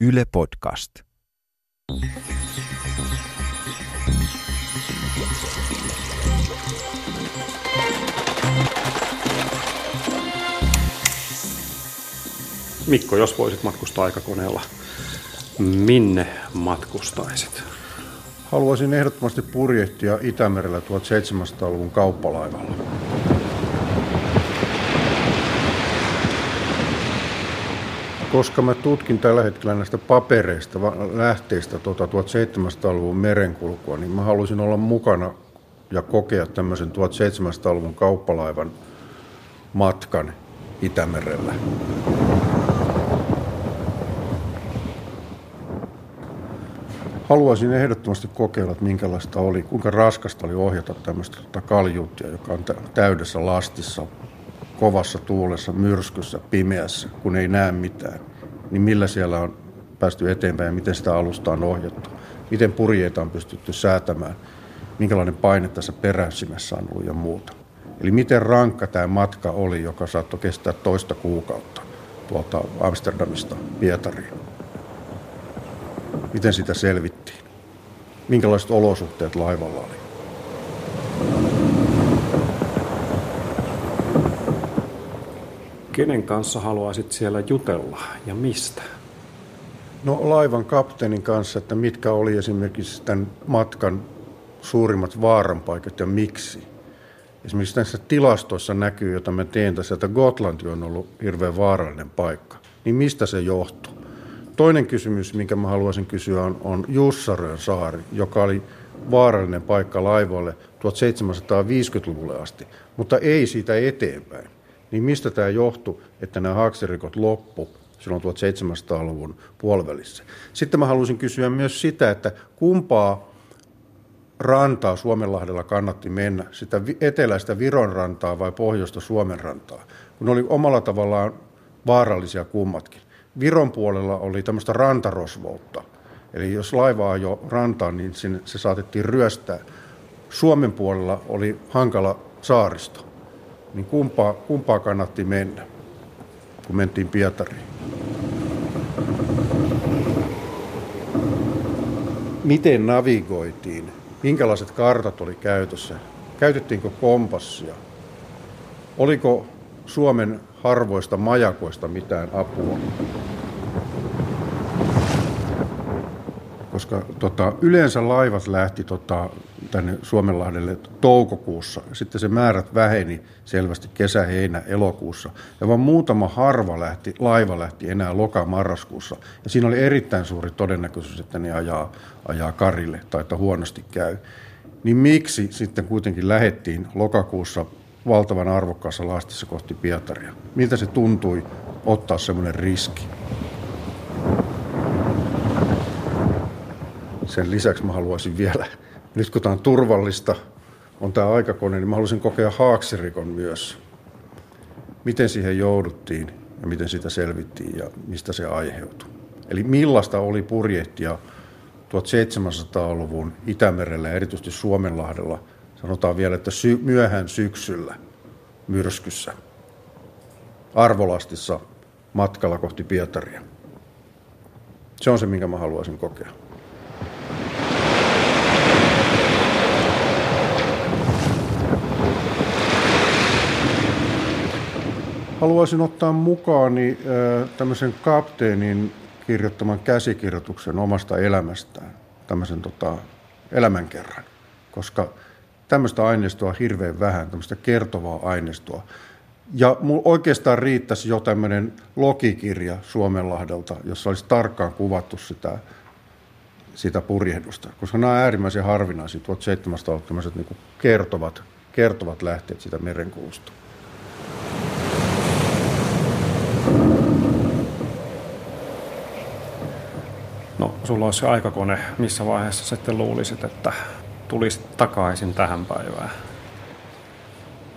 Yle Podcast. Mikko, jos voisit matkustaa aikakoneella, minne matkustaisit? Haluaisin ehdottomasti purjehtia Itämerellä 1700-luvun kauppalaivalla. Koska mä tutkin tällä hetkellä näistä papereista, lähteistä tuota 1700-luvun merenkulkua, niin mä haluaisin olla mukana ja kokea tämmöisen 1700-luvun kauppalaivan matkan Itämerellä. Haluaisin ehdottomasti kokeilla, että minkälaista oli, kuinka raskasta oli ohjata tämmöistä tota kaljuuttia, joka on täydessä lastissa, kovassa tuulessa, myrskyssä, pimeässä, kun ei näe mitään. Niin millä siellä on päästy eteenpäin ja miten sitä alusta on ohjattu. Miten purjeita on pystytty säätämään, minkälainen paine tässä peräsimessä on ollut ja muuta. Eli miten rankka tämä matka oli, joka saattoi kestää toista kuukautta tuolta Amsterdamista Pietariin miten sitä selvittiin, minkälaiset olosuhteet laivalla oli. Kenen kanssa haluaisit siellä jutella ja mistä? No laivan kapteenin kanssa, että mitkä oli esimerkiksi tämän matkan suurimmat vaaranpaikat ja miksi. Esimerkiksi näissä tilastoissa näkyy, jota mä teen tässä, että Gotlanti on ollut hirveän vaarallinen paikka. Niin mistä se johtuu? Toinen kysymys, minkä mä haluaisin kysyä, on, on Jussarön saari, joka oli vaarallinen paikka laivoille 1750-luvulle asti, mutta ei siitä eteenpäin. Niin mistä tämä johtuu, että nämä haaksirikot loppu silloin 1700-luvun puolivälissä? Sitten mä haluaisin kysyä myös sitä, että kumpaa rantaa Suomenlahdella kannatti mennä, sitä eteläistä Viron rantaa vai pohjoista Suomen rantaa, kun oli omalla tavallaan vaarallisia kummatkin. Viron puolella oli tämmöistä rantarosvoutta. Eli jos laiva jo rantaan, niin sinne se saatettiin ryöstää. Suomen puolella oli hankala saaristo. Niin kumpaa, kumpaa kannatti mennä, kun mentiin Pietariin? Miten navigoitiin? Minkälaiset kartat oli käytössä? Käytettiinkö kompassia? Oliko Suomen harvoista majakoista mitään apua. Koska tota, yleensä laivat lähti tota, tänne Suomenlahdelle toukokuussa. Sitten se määrät väheni selvästi kesä, heinä, elokuussa. Ja vain muutama harva lähti, laiva lähti enää loka-marraskuussa. Ja siinä oli erittäin suuri todennäköisyys, että ne ajaa, ajaa karille tai että huonosti käy. Niin miksi sitten kuitenkin lähettiin lokakuussa valtavan arvokkaassa lastissa kohti Pietaria. Miltä se tuntui ottaa semmoinen riski? Sen lisäksi mä haluaisin vielä, nyt kun tämä on turvallista, on tämä aikakone, niin mä haluaisin kokea haaksirikon myös. Miten siihen jouduttiin ja miten sitä selvittiin ja mistä se aiheutui. Eli millaista oli purjehtia 1700-luvun Itämerellä ja erityisesti Suomenlahdella – sanotaan vielä, että sy- myöhään syksyllä myrskyssä Arvolastissa matkalla kohti Pietaria. Se on se, minkä mä haluaisin kokea. Haluaisin ottaa mukaani tämmöisen kapteenin kirjoittaman käsikirjoituksen omasta elämästään, tämmöisen tota, elämänkerran, koska tämmöistä aineistoa hirveän vähän, tämmöistä kertovaa aineistoa. Ja oikeastaan riittäisi jo tämmöinen logikirja Suomenlahdelta, jossa olisi tarkkaan kuvattu sitä, sitä purjehdusta, koska nämä on äärimmäisen harvinaisia 1700 tämmöiset niin kertovat, kertovat lähteet sitä merenkulusta. No, sulla olisi se aikakone. Missä vaiheessa sitten luulisit, että tulisi takaisin tähän päivään?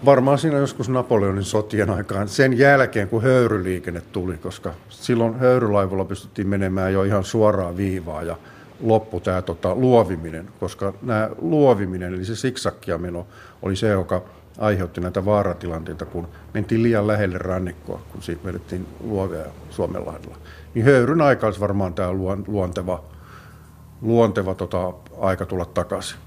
Varmaan siinä joskus Napoleonin sotien aikaan, sen jälkeen kun höyryliikenne tuli, koska silloin höyrylaivalla pystyttiin menemään jo ihan suoraan viivaa ja loppu tämä tota, luoviminen, koska nämä luoviminen, eli se siksakkia meno, oli se, joka aiheutti näitä vaaratilanteita, kun mentiin liian lähelle rannikkoa, kun siitä vedettiin luovia Suomenlahdella. niin höyryn aika olisi varmaan tämä luonteva, luonteva tota, aika tulla takaisin.